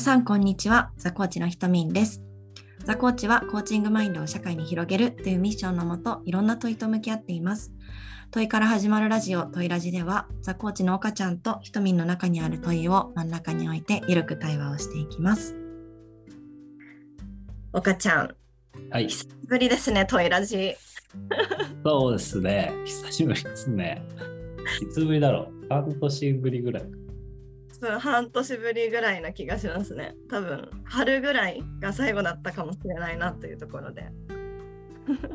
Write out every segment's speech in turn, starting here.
皆さんこんにちは。ザコーチのひとみんです。ザコーチはコーチングマインドを社会に広げるというミッションのもといろんな問いと向き合っています。問いから始まるラジオ問いラジではザコーチの岡ちゃんとひとみんの中にある問いを真ん中に置いてゆるく対話をしていきます。岡ちゃんはい。久しぶりですね問いラジ。そうですね。久しぶりですね。いつぶりだろう。半年ぶりぐらい多分半年ぶりぐらいな気がしますね。多分春ぐらいが最後だったかもしれないなというところで。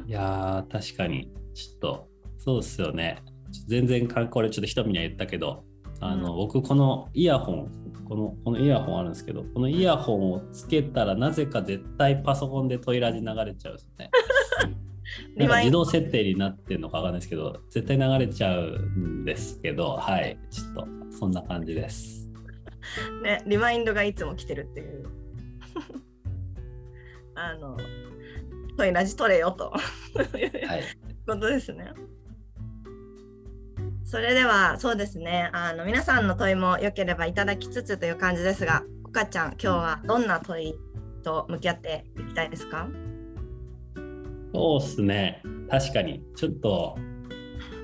いやー確かに。ちょっとそうっすよね。全然かこれちょっとひとみには言ったけどあの、うん。僕このイヤホンこのこのイヤホンあるんですけどこのイヤホンをつけたらなぜか絶対パソコンでトイラジ流れちゃうんですね。なんか自動設定になってるのかわかんないですけど絶対流れちゃうんですけどはい。ちょっとそんな感じです ねリマインドがいつも来てるっていう あのトイラジ取れよとはい ことですね。それではそうですねあの皆さんの問いも良ければいただきつつという感じですが岡ちゃん今日はどんな問いと向き合っていきたいですか？そうっすね。確かに。ちょっと、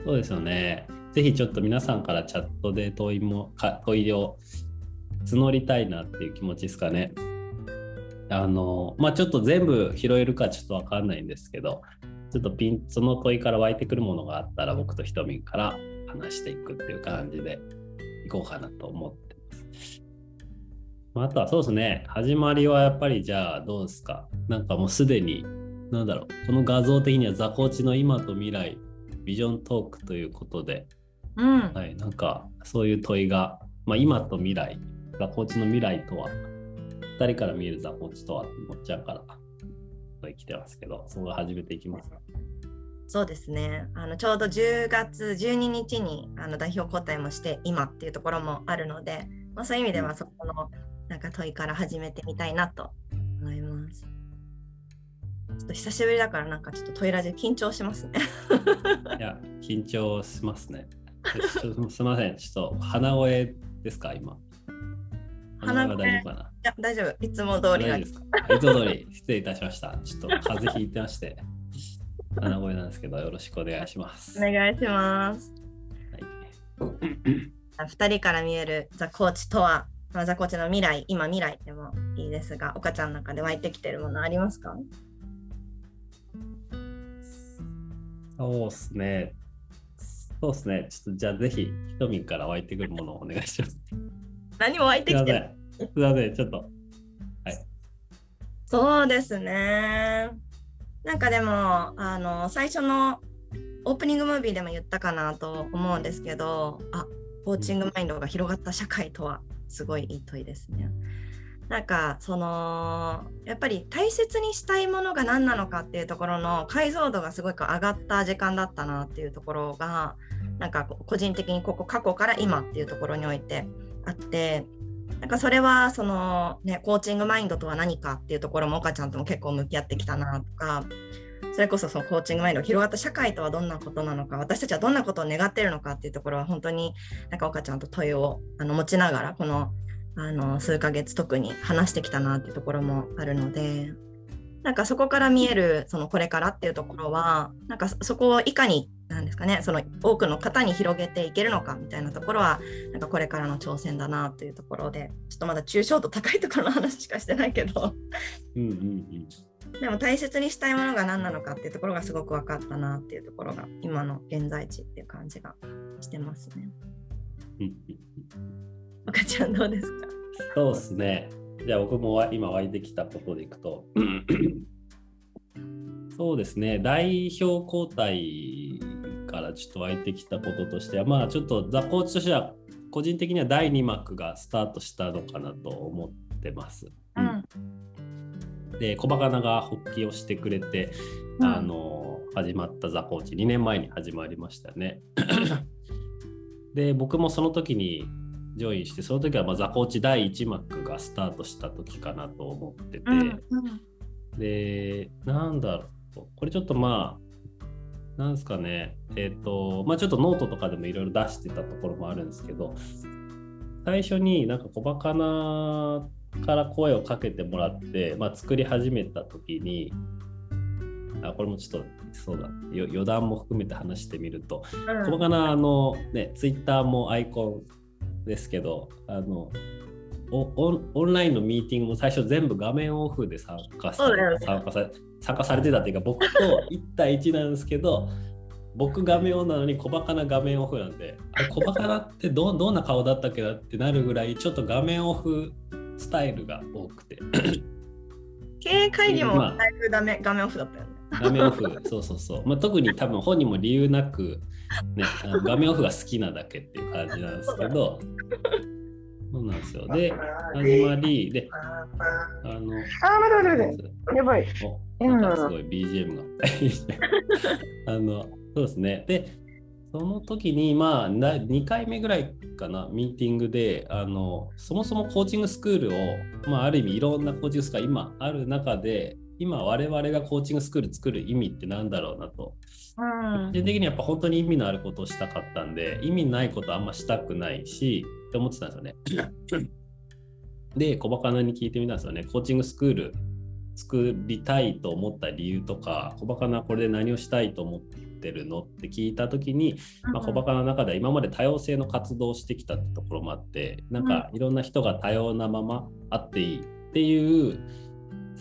そうですよね。ぜひちょっと皆さんからチャットで問いもか問いを募りたいなっていう気持ちですかね。あの、まあちょっと全部拾えるかちょっとわかんないんですけど、ちょっとピン、その問いから湧いてくるものがあったら僕とひとみんから話していくっていう感じでいこうかなと思ってます。まあ、あとはそうですね、始まりはやっぱりじゃあどうですか？なんかもうすでになんだろう、この画像的にはザコーチの今と未来、ビジョントークということで、うん、はい、なんかそういう問いが、まあ、今と未来、ザコーチの未来とは、2人から見えるザコーチとはって思っちゃうから、問い来てますけど、そこが始めていきます。そうですねあのちょうど10月12日にあの代表交代もして今っていうところもあるので、まあ、そういう意味ではそこのなんか問いから始めてみたいなと思います。ちょっと久しぶりだからなんかちょっとトイラジ緊張しますね。いや、緊張しますね。すみません、ちょっと鼻声ですか、今？鼻声が大丈夫かないや大丈夫いつも通りが大丈夫ですか？いつも通り失礼いたしました。ちょっと風邪ひいてまして、鼻声なんですけど、よろしくお願いします。お願いします。はい、2人から見えるザ・コーチとは、まあ、ザ・コーチの未来今未来でもいいですが岡ちゃんの中で湧いてきてるものありますか？そうっすね。そうっすね。ちょっとじゃあぜひ、ひとみんから湧いてくるものをお願いします。何も湧いてきてるすいません。ちょっと。そうですね。なんかでもあの最初のオープニングムービーでも言ったかなと思うんですけどあコーチングマインドが広がった社会とはすごいいい問いですね。なんかそのやっぱり大切にしたいものが何なのかっていうところの解像度がすごく上がった時間だったなっていうところがなんか個人的にここ過去から今っていうところにおいてあってなんかそれはそのねコーチングマインドとは何かっていうところも岡ちゃんとも結構向き合ってきたなとかそれこそそのコーチングマインドが広がった社会とはどんなことなのか私たちはどんなことを願ってるのかっていうところは本当になんか岡ちゃんと問いをあの持ちながらこのあの数ヶ月特に話してきたなっていうところもあるので。なんかそこから見えるそのこれからっていうところはなんかそこをいかになんですかねその多くの方に広げていけるのかみたいなところはなんかこれからの挑戦だなというところでちょっとまだ抽象度高いところの話しかしてないけどうんうんうん。でも大切にしたいものが何なのかっていうところがすごく分かったなっていうところが今の現在地っていう感じがしてますね。赤ちゃんどうですか？そうですね。じゃあ僕もわ今湧いてきたことでいくと、そうですね、代表交代からちょっと湧いてきたこととしては、まあちょっとザ・コーチとしては、個人的には第2幕がスタートしたのかなと思ってます。うんで、小バカナが復帰をしてくれて、あの始まったザ・コーチ、2年前に始まりましたよね。で、僕もその時にジョインして、その時はまあザ・コーチ第1幕がスタートした時かなと思ってて、うんで、なんだろう、これちょっとまあ、なんですかね、えっ、と、まあちょっとノートとかでもいろいろ出してたところもあるんですけど、最初になんか小バカなから声をかけてもらって、まあ、作り始めた時にあこれもちょっとそうだ。よ余談も含めて話してみるとうん。細かなあのねツイッターもアイコンですけどあのおオンオンラインのミーティングも最初全部画面オフで参加さそうだよね参加さ参加されてたっていうか僕と1対1なんですけど 僕画面オンなのに小バカな画面オフなんであれ小バカなってどどんな顔だったっけなってなるぐらいちょっと画面オフスタイルが多くて経営会議もまあだいぶダメ画面オフだったよね。画面オフそうそうそう、まあ、特に多分本人も理由なく、ね、あの 画面オフが好きなだけっていう感じなんですけど。そうなんですよ。で始まりであのあー、待って待って待って。やばい。おなんかすごい BGM が。あのそうですね。でその時にまあな2回目ぐらいかなミーティングであのそもそもコーチングスクールを、まあ、ある意味いろんなコーチングスクールが今ある中で今我々がコーチングスクール作る意味ってなんだろうなと。うん。個人的にやっぱ本当に意味のあることをしたかったんで意味ないことあんましたくないしって思ってたんですよね。で小バカなに聞いてみたんですよね。コーチングスクール作りたいと思った理由とか小バカなこれで何をしたいと思ってるのって聞いた時に、まあ、小バカな中では今まで多様性の活動をしてきたってところもあってなんかいろんな人が多様なままあっていいっていう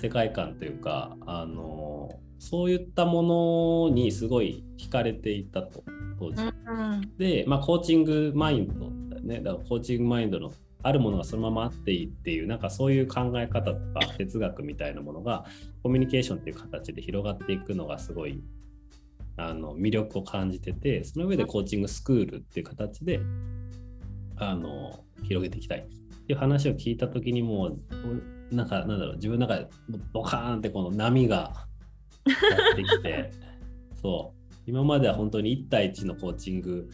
世界観というかあのそういったものにすごい惹かれていたと当時。うんで、まあ、コーチングマインドだよね。だからコーチングマインドのあるものがそのままあっていいっていう、なんかそういう考え方とか哲学みたいなものがコミュニケーションっていう形で広がっていくのがすごいあの魅力を感じてて、その上でコーチングスクールっていう形であの広げていきたいっていう話を聞いたときにもう、なんかなんだろう、自分の中でボカーンってこの波がやってきて、そう、今までは本当に1対1のコーチング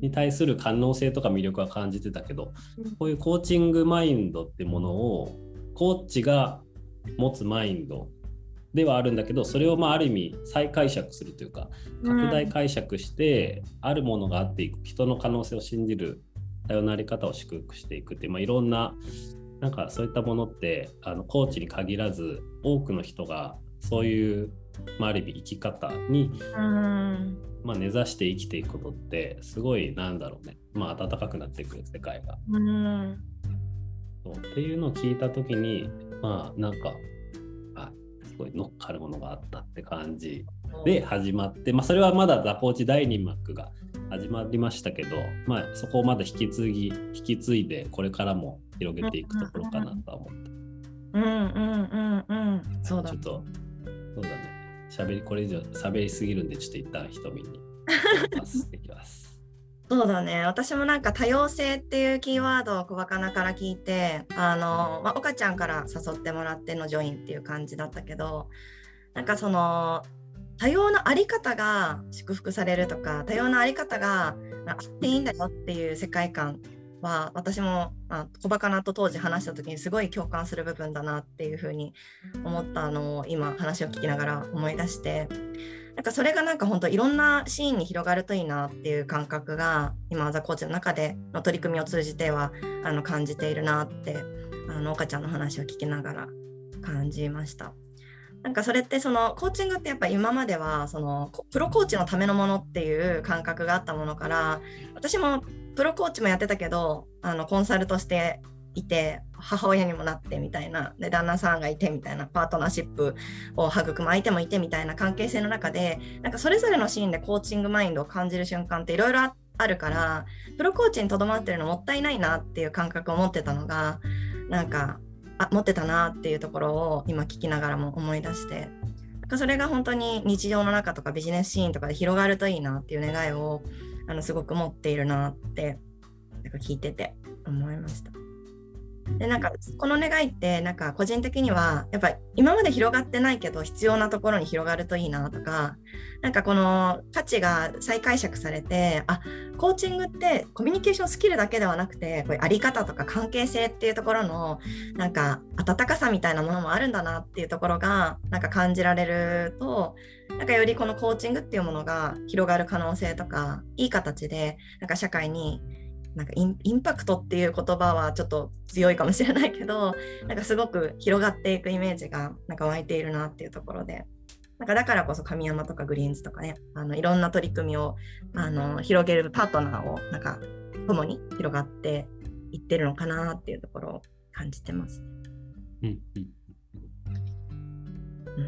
に対する可能性とか魅力は感じてたけど、こういうコーチングマインドってものをコーチが持つマインドではあるんだけどそれをまあある意味再解釈するというか拡大解釈して、あるものがあっていく人の可能性を信じる多様なあり方を祝福していくっていう、まあ、いろんななんかそういったものってあのコーチに限らず多くの人がそういう、まあ、ある意味生き方にうん。まあ、根ざして生きていくことってすごいなんだろうね。まあ暖かくなっていく世界が。うん。そうっていうのを聞いた時にまあなんかあすごい乗っかるものがあったって感じで始まって、まあ、それはまだザコーチ第2幕が始まりましたけど、まあ、そこをまだ引き継ぎ引き継いでこれからも広げていくところかなとは思って、うんうんうんうん。そうだ。ちょっとそうだね。喋りこれ以上喋りすぎるんでちょっと一旦瞳に。パスしてきます。そうだね。私もなんか多様性っていうキーワードを小バカなから聞いてあの、まあ、岡ちゃんから誘ってもらってのジョインっていう感じだったけどなんかその多様なあり方が祝福されるとか多様なあり方があっていいんだよっていう世界観は私もあ小バカなと当時話した時にすごい共感する部分だなっていうふうに思ったのを今話を聞きながら思い出してなんかそれがなんか本当いろんなシーンに広がるといいなっていう感覚が今ザコーチの中での取り組みを通じてはあの感じているなってあの岡ちゃんの話を聞きながら感じました。なんかそれってそのコーチングってやっぱ今まではそのプロコーチのためのものっていう感覚があったものから私もプロコーチもやってたけどあのコンサルとしていて母親にもなってみたいなで旦那さんがいてみたいなパートナーシップを育む相手もいてみたいな関係性の中でなんかそれぞれのシーンでコーチングマインドを感じる瞬間っていろいろあるからプロコーチにとどまってるのもったいないなっていう感覚を持ってたのがなんかあ持ってたなっていうところを今聞きながらも思い出してそれが本当に日常の中とかビジネスシーンとかで広がるといいなっていう願いをあのすごく持っているなってなんか聞いてて思いました。でなんかこの願いってなんか個人的にはやっぱ今まで広がってないけど必要なところに広がるといいなとかなんかこの価値が再解釈されてあコーチングってコミュニケーションスキルだけではなくてこういうあり方とか関係性っていうところのなんか温かさみたいなものもあるんだなっていうところがなんか感じられるとなんかよりこのコーチングっていうものが広がる可能性とかいい形でなんか社会になんかインインパクトっていう言葉はちょっと強いかもしれないけどなんかすごく広がっていくイメージがなんか湧いているなっていうところでなんかだからこそ神山とかグリーンズとかねあのいろんな取り組みをあの広げるパートナーをなんか共に広がっていってるのかなっていうところを感じてます。うんうん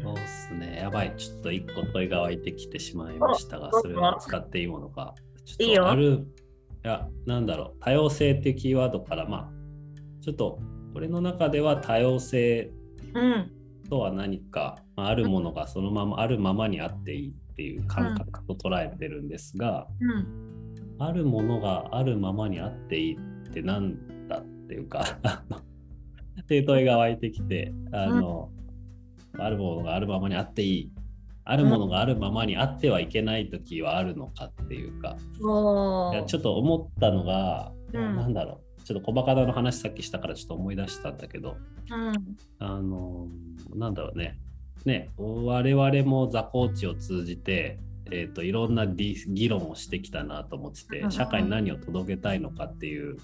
そうですね。やばい。ちょっと一個問いが湧いてきてしまいましたが、おそれを使っていいものか。ちょっといいよある、いや、なんだろう。多様性っていうキーワードから、まあ、ちょっと、俺の中では多様性うんとは何か、まああるものがそのままあるままにあっていいっていう感覚と捉えてるんですが、うんあるものがあるままにあっていいってなんだっていうかっていう問いが湧いてきてあの、あるものがあるままにあっていいあるものがあるままにあってはいけない時はあるのかっていうか、おー。いやちょっと思ったのが、うん。なんだろう。ちょっと小バカだの話さっきしたからちょっと思い出したんだけど。うん。あのなんだろうね。ね我々も座コーチを通じてえー、といろんな議論をしてきたなと思っててうん。うん社会に何を届けたいのかっていう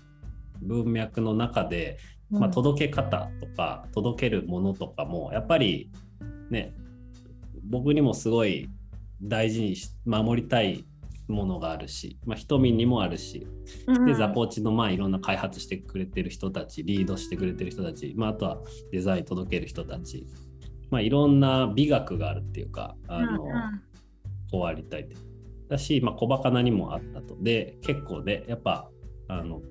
文脈の中で、まあ、届け方とか届けるものとかもやっぱりね僕にもすごい大事にし守りたいものがあるし、まあ、瞳にもあるしうん。でザコーチのまあいろんな開発してくれてる人たちリードしてくれてる人たち、まあ、あとはデザイン届ける人たち、まあ、いろんな美学があるっていうかあの、うんうん。こうありたいだし、まあ、小バカなにもあったと。で結構ねやっぱあの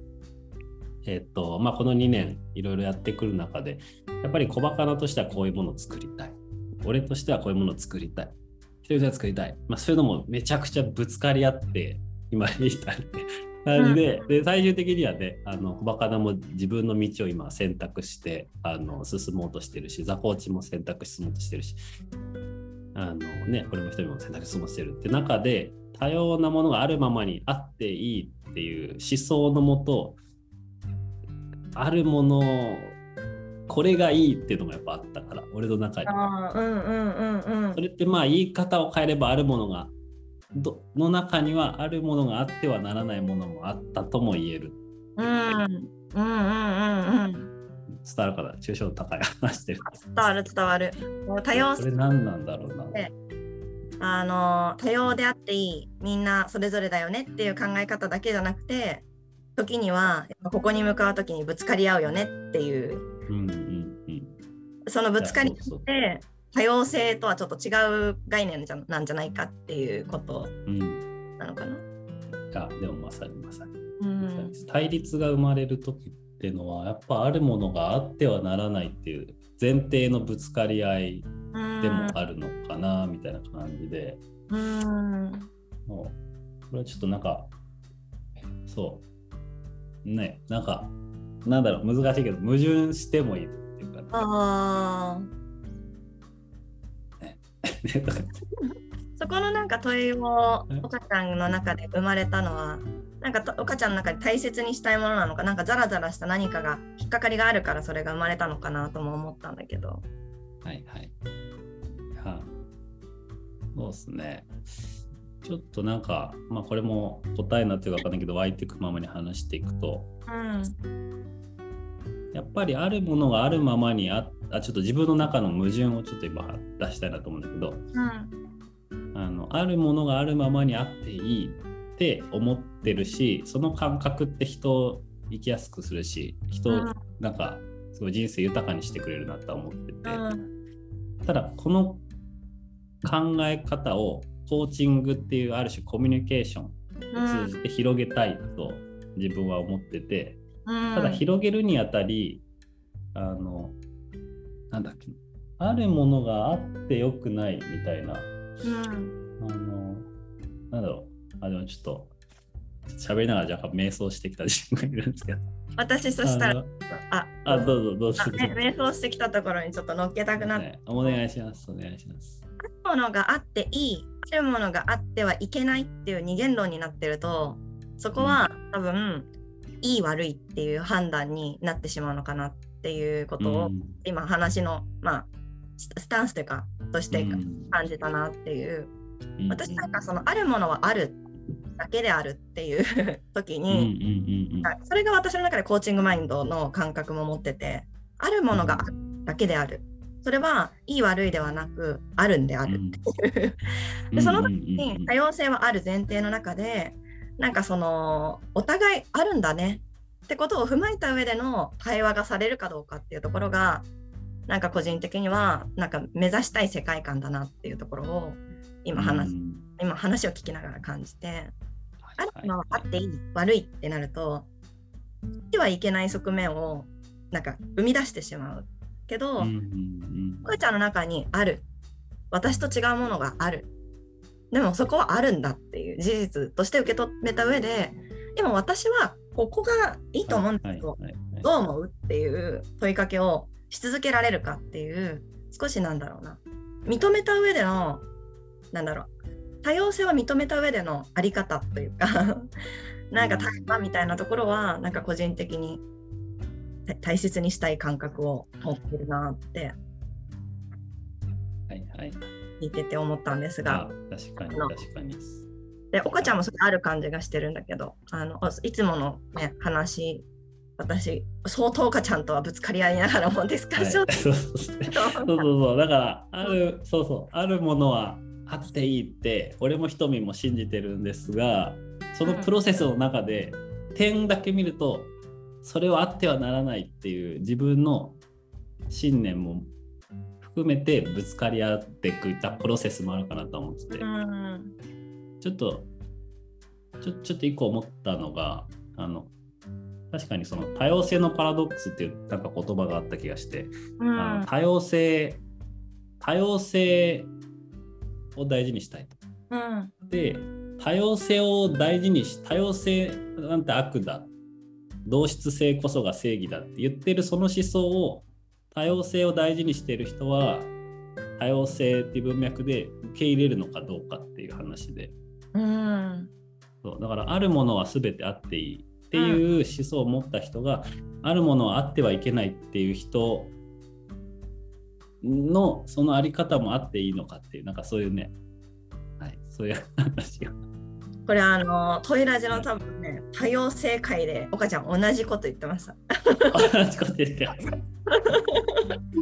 えっとまあこの2年いろいろやってくる中でやっぱり小バカなとしてはこういうものを作りたい俺としてはこういうものを作りたい。一人では作りたい、まあ、そういうのもめちゃくちゃぶつかり合って今に至る感じで,、で最終的にはねあの小バカなも自分の道を今選択してあの進もうとしてるしザコーチも選択し進もうとしてるしあのね、これも一人も選択肢もしてるって中で多様なものがあるままにあっていいっていう思想のもとあるものこれがいいっていうのがやっぱあったから俺の中にうんうんうんうん。それってまあ言い方を変えればあるものがどの中にはあるものがあってはならないものもあったとも言える。うんうんうんうん。うん伝わるから抽象度高い話してる。伝わる伝わる。もう多様それ何なんだろうな。ね。あの多様であっていいみんなそれぞれだよねっていう考え方だけじゃなくて時にはここに向かう時にぶつかり合うよねっていううんうんうん。そのぶつかりいやそうそうって多様性とはちょっと違う概念じゃなんじゃないかっていうことうん。なのかな。いやでもまさにまさに。うん。対立が生まれる時っていうのはやっぱあるものがあってはならないっていう前提のぶつかり合いでもあるのかなみたいな感じで、うんもうこれはちょっとなんかそう。ねなんかなんだろう難しいけど矛盾してもいるっていうか、ね とかそこのなんか問いをえ岡ちゃんの中で生まれたのはなんかと岡ちゃんの中で大切にしたいものなのかなんかザラザラした何かが引っかかりがあるからそれが生まれたのかなとも思ったんだけど。はいはい。はそうですね。ちょっとなんか、まあこれも答えになってるか分かんないけど、湧いていくままに話していくと、うん。やっぱりあるものがあるままにああ、ちょっと自分の中の矛盾をちょっと今出したいなと思うんだけど、うん。あのあるものがあるままにあっていいって思ってるし、その感覚って人を生きやすくするし、人をうんなんかすごい人生豊かにしてくれるなとは思ってて。うん。ただこの考え方をコーチングっていうある種コミュニケーションを通じて広げたいと自分は思ってて、うん。ただ広げるにあたりあのなんだっけあるものがあってよくないみたいなうん。あのなんだろうあでもちょっと喋りながら若干瞑想してきた自分がいるんですけど。私そしたらあのあ。あどうぞどうぞ。あね瞑想してきたところにちょっと乗っけたくなって、ねお願いしますお願いしますあるものがあっていいあるものがあってはいけないっていう二元論になってるとそこは多分いい悪いっていう判断になってしまうのかなっていうことを、うん。今話のまあススタンスというかとしてうん。感じたなっていう、うん。私なんかそのあるものはあるだけであるっていう 時に、それが私の中でコーチングマインドの感覚も持っててあるものがあるだけであるそれはいい悪いではなくあるんであるっていう。でその時に多様性はある前提の中でなんかそのお互いあるんだね。ってことを踏まえた上での対話がされるかどうかっていうところがなんか個人的にはなんか目指したい世界観だなっていうところを今話,、うん。今話を聞きながら感じて。あるはい。のはあっていい悪いってなると言ってはいけない側面をなんか生み出してしまうけど、うんうんうん。ちゃんの中にある。私と違うものがある。でもそこはあるんだっていう事実として受け止めた上ででも私はここがいいと思うんだけど、はいはいはいどう思うっていう問いかけをし続けられるかっていう少しなんだろうな。認めた上でのなんだろう。多様性を認めた上でのあり方というか なんか対話みたいなところはなんか個人的にた大切にしたい感覚を持ってるなって。はいはい。聞いてて思ったんですが。あ確かに確かにで岡ちゃんもそれある感じがしてるんだけどあのいつもの、ね、話私相当岡ちゃんとはぶつかり合いながらもディスカッションはいそうそう。そうそうそうそう。だからあるそうそうあるものはあっていいって俺も瞳も信じてるんですがそのプロセスの中で点だけ見るとそれはあってはならないっていう自分の信念も含めてぶつかり合っていくプロセスもあるかなと思ってて、うん。ちょっとちょちょっと一個思ったのがあの確かにその多様性のパラドックスっていうなんか言葉があった気がして、うん。あの多様性多様性を大事にしたいと。うん。で多様性を大事にし多様性なんて悪だ同質性こそが正義だって言ってるその思想を多様性を大事にしている人は多様性っていう文脈で受け入れるのかどうかっていう話でうんそうだからあるものは全てあっていいっていう思想を持った人が、あるものはあってはいけないっていう人のそのあり方もあっていいのかっていうなんかそういうね、はい、そういう話が。これあのトイラジの多分ね多様性会で岡ちゃん同じこと言ってました。同じこと言ってます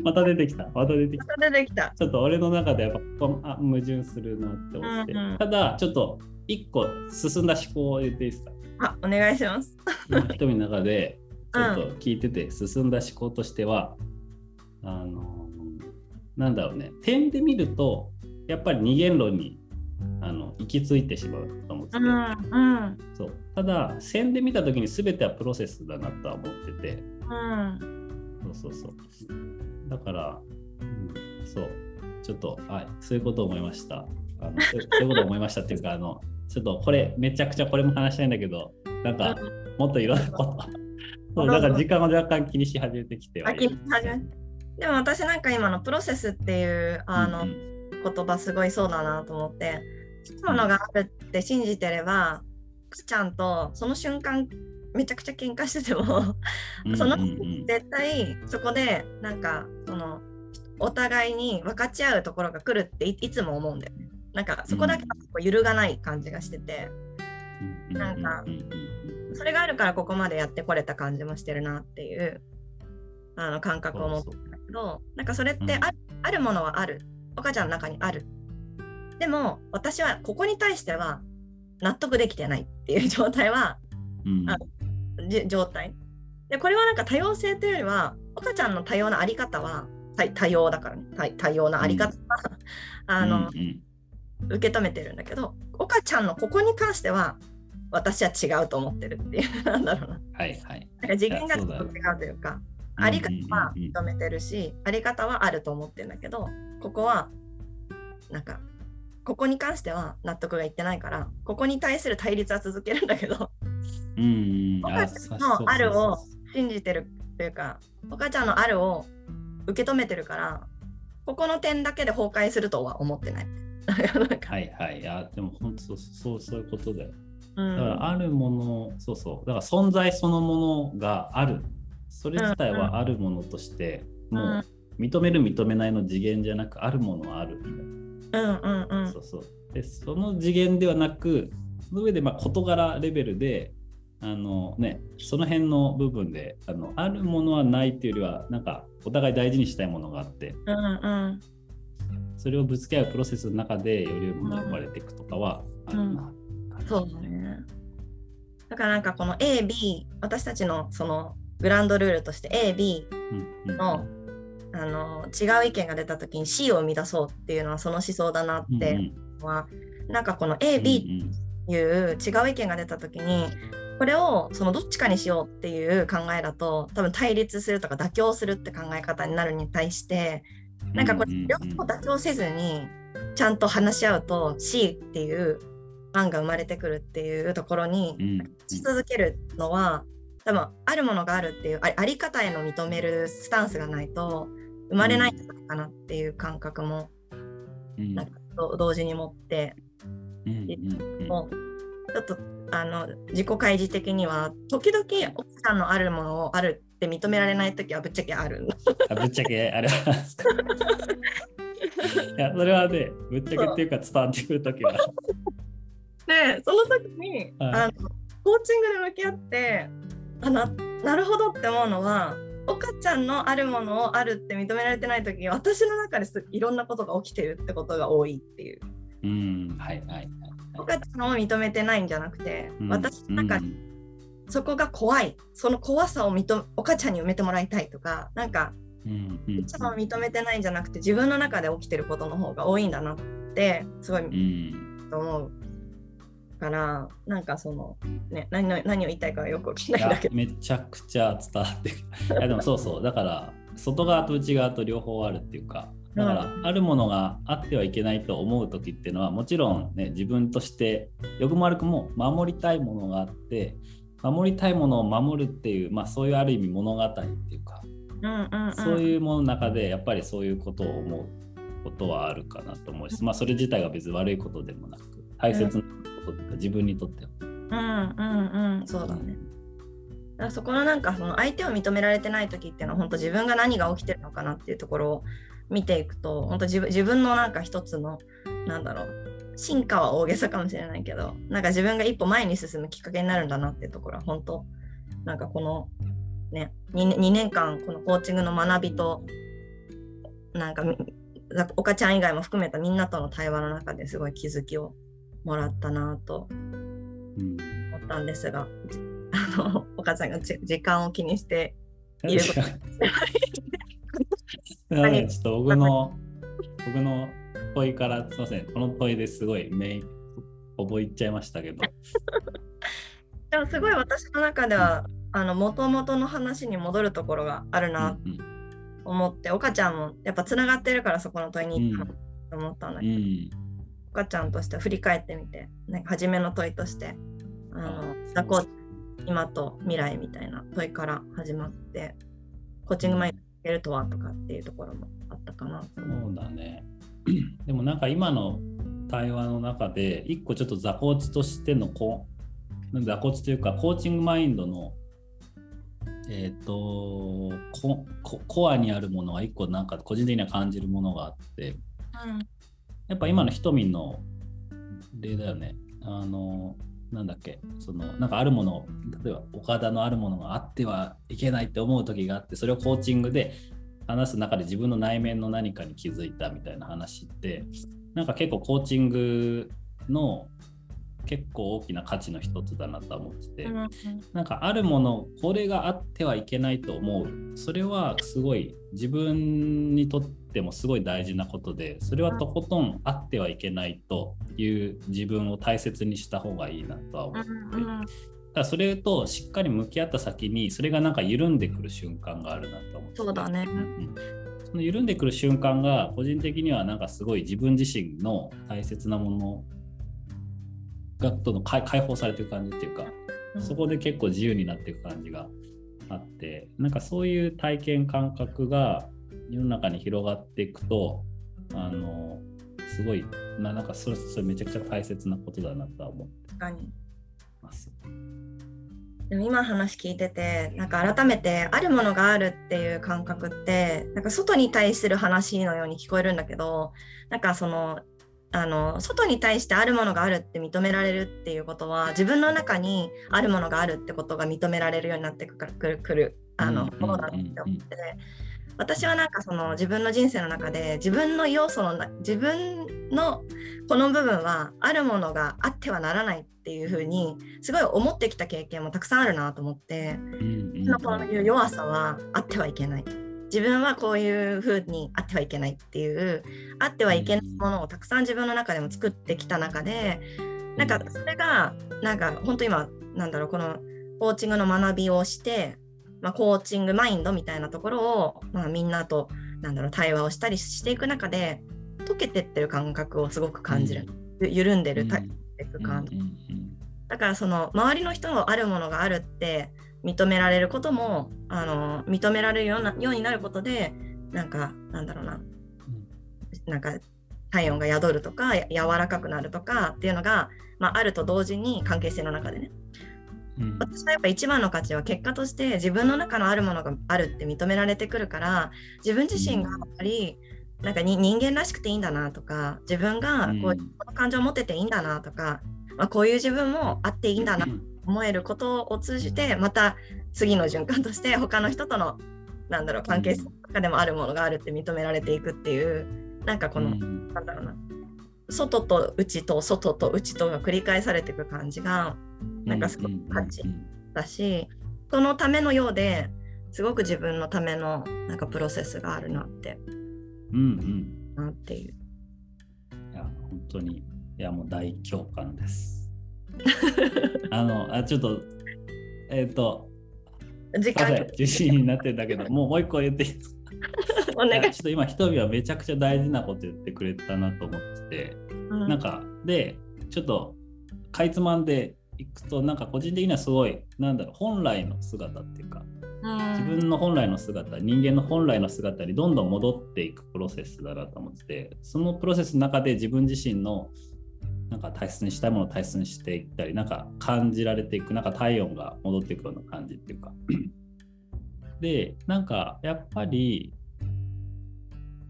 また出てきたまた出てきた。また出てきた。ちょっと俺の中でやっぱこあ矛盾するなって思って、うんうんただちょっと一個進んだ思考を言っていいですか？あお願いします。今瞳の中でちょっと聞いてて進んだ思考としては、あのなんだろうね点で見るとやっぱり二元論にあの行き着いてしまうと思ってて、うんうん。そう。ただ線で見た時に全てはプロセスだなとは思ってて。うん。そうそうそう。だから、うん、そう。ちょっとはいそういうことを思いました。あの そういうことを思いましたっていうかあのちょっとこれめちゃくちゃこれも話したいんだけどなんかもっといろんなこと。そうだから時間を若干気にし始めてきて。でも私なんか今のプロセスっていうあの、うんうん言葉すごいそうだなと思って好きなものがあるって信じてれば赤ちゃんとその瞬間めちゃくちゃ喧嘩しててもそのうんうん。うん絶対そこでなんかそのお互いに分かち合うところが来るっていいつも思うんだよね。なんかそこだけは揺るがない感じがしてて、なんかうんうんうんそれがあるからここまでやってこれた感じもしてるなっていうあの感覚を持ってるんだけどなんかそれってあ,、あるものはある岡ちゃんの中にある。でも私はここに対しては納得できてないっていう状態はうん。あじ状態。でこれはなんか多様性というよりは岡ちゃんの多様なあり方は多多様だからね。多多様なあり方は、あの、うんうん。受け止めてるんだけど岡ちゃんのここに関しては私は違うと思ってるっていう なんだろうな。はいはい。なんか次元がちょっと違うというかあり方は認めてるしあり方はあると思ってるんだけどここはなんかここに関しては納得がいってないからここに対する対立は続けるんだけどうんうん。岡ちゃんのあるを信じてるというか岡ちゃんのあるを受け止めてるからここの点だけで崩壊するとは思ってない。はいはい。いやでも本当そうそうそういうことだよ。うん。だからあるもの、そうそう、だから存在そのものがある、それ自体はあるものとして、もう認める認めないの次元じゃなく、あるものはあるみたいうんうんうな。んそうそう。で、その次元ではなく、その上でまあ事柄レベルであのねその辺の部分であのあるものはないっていうよりはなんかお互い大事にしたいものがあってうんうんそれをぶつけ合うプロセスの中でより良いものが生まれていくとかはあるな、そうだね。だからなんかこの A、B、私たちのそのグランドルールとして A、B うんうんの,、あの違う意見が出た時に C を生み出そうっていうのはその思想だなっうんていうなんかこの A、うん B っていう違う意見が出た時にこれをそのどっちかにしようっていう考えだと多分対立するとか妥協するって考え方になるに対してなんかこれ両方妥協せずにちゃんと話し合うと C っていう案が生まれてくるっていうところにし続けるのは多分あるものがあるっていうああり方への認めるスタンスがないと生まれないんじゃないかなっていう感覚もうん。なんかと同時に持ってもうちょっとあの自己開示的には時々奥さんのあるものをあるって認められない時はぶっちゃけある。あぶっちゃけ？あれは。いやそれはねぶっちゃけっていうか伝わってくるときは。でその時に、はい。あのコーチングで向き合ってあななるほどって思うのは岡ちゃんのあるものをあるって認められてない時私の中ですいろんなことが起きてるってことが多いっていう。うんはいはいはい岡ちゃんを認めてないんじゃなくて、うん私の中にそこが怖い。その怖さを認め岡ちゃんに埋めてもらいたいとかなんかうんうん。岡ちゃんを認めてないんじゃなくて自分の中で起きてることの方が多いんだなってすごい思うからなんかそのね何の何を言いたいかはよくわかんいやないんだけど。めちゃくちゃ伝わっていやでもそうそう。だから外側と内側と両方あるっていうかだから、うあるものがあってはいけないと思う時っていうのはもちろんね自分としてよくも悪くも守りたいものがあって守りたいものを守るっていう、まあ、そういうある意味物語っていうか、うんうんうん。そういうものの中でやっぱりそういうことを思うことはあるかなと思うし、まあ、それ自体が別に悪いことでもなく大切なことっていうか？自分にとっては。うんうんうん。そうだね。だからそこのなんかその相手を認められてない時っていうのは本当自分が何が起きてるのかなっていうところを見ていくと本当自分自分のなんか一つのなんだろう進化は大げさかもしれないけどなんか自分が一歩前に進むきっかけになるんだなっていうところは本当なんかこのね 2, 2年間このコーチングの学びとなんか岡ちゃん以外も含めたみんなとの対話の中ですごい気づきをもらったなとうん思ったんですが、あの岡ちゃんがじ時間を気にしていること はいちょっと僕の僕の問いからすみません。この問いですごいメイン覚えっちゃいましたけど。でもすごい私の中ではあの元々の話に戻るところがあるなうんと思って、岡ちゃんもやっぱつながってるからそこの問いに行ったと思ったんだけど、うん岡ちゃんとしては振り返ってみて、ね、初めの問いとしてあのあザコ今と未来みたいな問いから始まってコーチング前にやるとはとかっていうところもあったかなと思う。そうだね でもなんか今の対話の中で一個ちょっとザコーチとしてのこうザコーチというかコーチングマインドのえっ、とコアにあるものが一個なんか個人的には感じるものがあってやっぱ今のひとみんの例だよね。あの、なんだっけ、その、なんかあるもの、例えば岡田のあるものがあってはいけないって思う時があって、それをコーチングで話す中で自分の内面の何かに気づいたみたいな話って、なんか結構コーチングの結構大きな価値の一つだなとは思ってて、うんなんかあるものこれがあってはいけないと思う。それはすごい自分にとってもすごい大事なことでそれはとことんあってはいけないという自分を大切にした方がいいなとは思う。うんうんただそれとしっかり向き合った先にそれがなんか緩んでくる瞬間があるなと思っててそうだね。うんその緩んでくる瞬間が個人的にはなんかすごい自分自身の大切なものがどんどん解解放されていく感じっていうか、そこで結構自由になっていく感じがあってなんかそういう体験感覚が世の中に広がっていくとあのすごいななんかそれそれめちゃくちゃ大切なことだなとは思ってます。でも今話聞いててなんか改めてあるものがあるっていう感覚ってなんか外に対する話のように聞こえるんだけどなんかそのあの外に対してあるものがあるって認められるっていうことは自分の中にあるものがあるってことが認められるようになってくるくるあのものだって思って私はなんかその自分の人生の中で自分の要素のな自分のこの部分はあるものがあってはならないっていうふうにすごい思ってきた経験もたくさんあるなと思って、こういう弱さはあってはいけない。自分はこういうふうにあってはいけないっていうあってはいけないものをたくさん自分の中でも作ってきた中でなんかそれがなんか本当今なんだろうこのコーチングの学びをして、まあ、コーチングマインドみたいなところを、まあ、みんなとなんだろう対話をしたりしていく中で溶けてってる感覚をすごく感じる、ゆ緩んでるタイプ感、だからその周りの人のあるものがあるって認められることもあの認められるようなようになることでなんかなんだろうな、なんか体温が宿るとかや柔らかくなるとかっていうのが、まあ、あると同時に関係性の中でね私はやっぱ一番の価値は結果として自分の中のあるものがあるって認められてくるから自分自身がやっぱりなんかに人間らしくていいんだなとか自分がこうこの感情を持ってていいんだなとか、まあ、こういう自分もあっていいんだなと思えることを通じてまた次の循環として他の人とのなんだろう関係性の中でもあるものがあるって認められていくっていうなんかこの、なんだろうな外と内と外と内とが繰り返されていく感じがなんかすごく価値だし、そのためのようですごく自分のためのなんかプロセスがあるなって、うんうん、なっていう。いや本当にいやもう大共感です。あのあちょっとえっ、ー、と時間受信になってるんだけどもうもう一個言っていいですか？お願いちょっと今ひとみはめちゃくちゃ大事なこと言ってくれたなと思ってて、うん、なんかでちょっとかいつまんでいくとなんか個人的にはすごいなんだろう本来の姿っていうか、うん、自分の本来の姿人間の本来の姿にどんどん戻っていくプロセスだなと思っててそのプロセスの中で自分自身のなんか大切にしたいものを大切にしていったりなんか感じられていくなんか体温が戻っていくような感じっていうか。でなんかやっぱり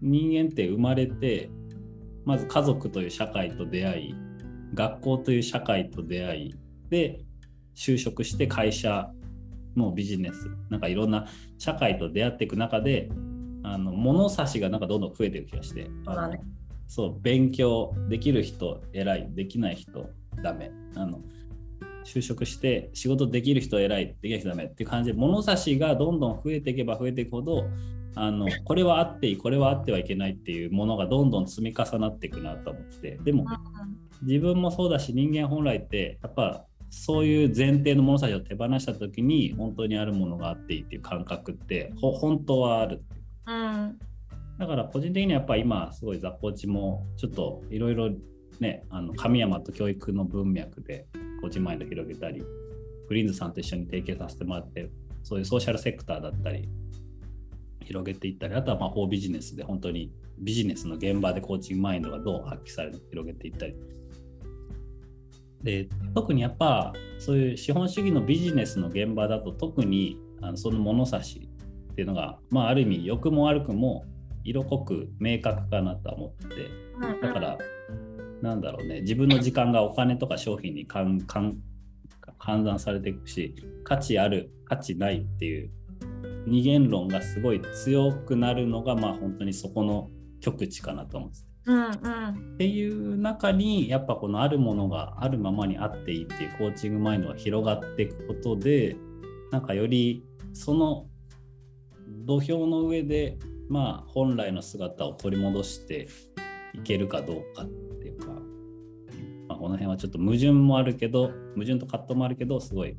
人間って生まれてまず家族という社会と出会い学校という社会と出会いで就職して会社のビジネスなんかいろんな社会と出会っていく中であの物差しがなんかどんどん増えていく気がしてそうだね。そう勉強できる人偉いできない人ダメ。あの就職して仕事できる人偉いできない人ダメっていう感じで物差しがどんどん増えていけば増えていくほどあのこれはあっていいこれはあってはいけないっていうものがどんどん積み重なっていくなと思ってて。でも自分もそうだし人間本来ってやっぱそういう前提の物差しを手放した時に本当にあるものがあっていいっていう感覚ってほ本当はある。っていううん。だから個人的にはやっぱ今すごいザコーチもちょっといろいろねあの神山と教育の文脈でコーチマインド広げたりグリーンズさんと一緒に提携させてもらってそういうソーシャルセクターだったり広げていったりあとはまあ法ビジネスで本当にビジネスの現場でコーチングマインドがどう発揮されるのか広げていったり。で特にやっぱそういう資本主義のビジネスの現場だと特にあのその物差しっていうのが、まあ、ある意味良くも悪くも色濃く明確かなとは思ってだから、なんだろうね自分の時間がお金とか商品に換算されていくし価値ある価値ないっていう二元論がすごい強くなるのがまあ本当にそこの極地かなと思ってて。うんうん。っていう中にやっぱこのあるものがあるままにあっていいっていうコーチングマインドが広がっていくことでなんかよりその土俵の上でまあ本来の姿を取り戻していけるかどうかっていうか、まあ、この辺はちょっと矛盾もあるけど矛盾と葛藤もあるけどすごい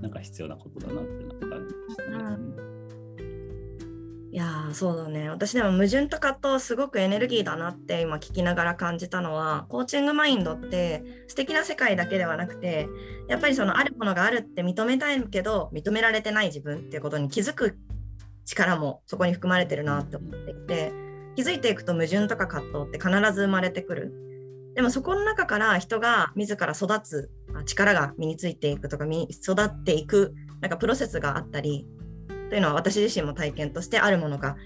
なんか必要なことだなってなんか感じましたね。うん。いやーそうだね。私でも矛盾と葛藤すごくエネルギーだなって今聞きながら感じたのはコーチングマインドって素敵な世界だけではなくてやっぱりそのあるものがあるって認めたいけど認められてない自分っていうことに気づく力もそこに含まれてるなって思っていて気づいていくと矛盾とか葛藤って必ず生まれてくる。でもそこの中から人が自ら育つ力が身についていくとか身育っていくなんかプロセスがあったりというのは私自身も体験としてあるものが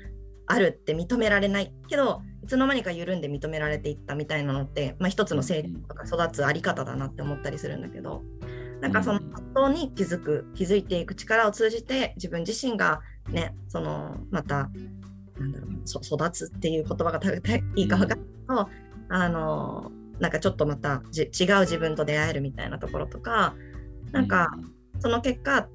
あるって認められない。けどいつの間にか緩んで認められていったみたいなのって、まあ、一つの成長とか育つあり方だなって思ったりするんだけどなんかその葛藤に気づく気づいていく力を通じて自分自身がねそのまたなんだろう育つっていう言葉がたいいか分かんないけど、あのなんかちょっとまたじ違う自分と出会えるみたいなところとかなんかその結果、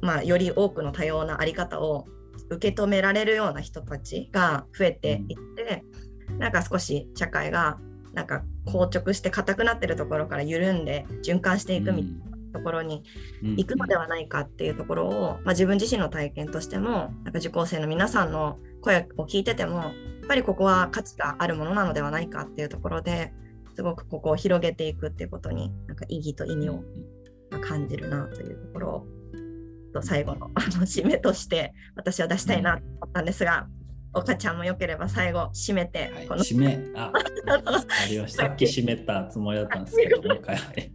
まあ、より多くの多様な在り方を受け止められるような人たちが増えていって、なんか少し社会がなんか硬直して硬くなってるところから緩んで循環していくみたいなところに行くのではないかっていうところを、まあ、自分自身の体験としてもなんか受講生の皆さんの声を聞いててもぱりここは価値があるものなのではないかっていうところですごくここを広げていくっていうことになんか意義と意味を感じるなというところをと最後のあの締めとして私は出したいなと思ったんですが、岡ちゃんもよければ最後締めて、はい、この締め、あ、ありました。さっき締めたつもりだったんですけど、もう一回。はい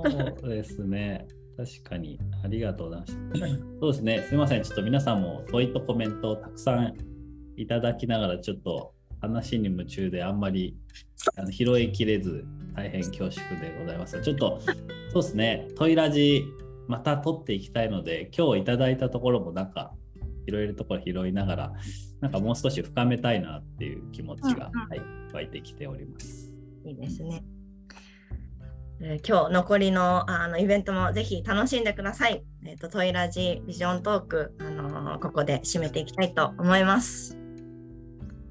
そうですね。確かに、ありがとうございました。そうですね、すみません。ちょっと皆さんも問いとコメントをたくさんいただきながら、ちょっと話に夢中であんまりあの拾いきれず、大変恐縮でございます。ちょっと、そうですね、トイラジ、また取っていきたいので、今日いただいたところもなんか、拾えるところ拾いながら、なんかもう少し深めたいなっていう気持ちが、はい、湧いてきております。いいですね。えー今日残りのあのイベントもぜひ楽しんでください。えっ、とトイラジビジョントーク、あのーここで締めていきたいと思います。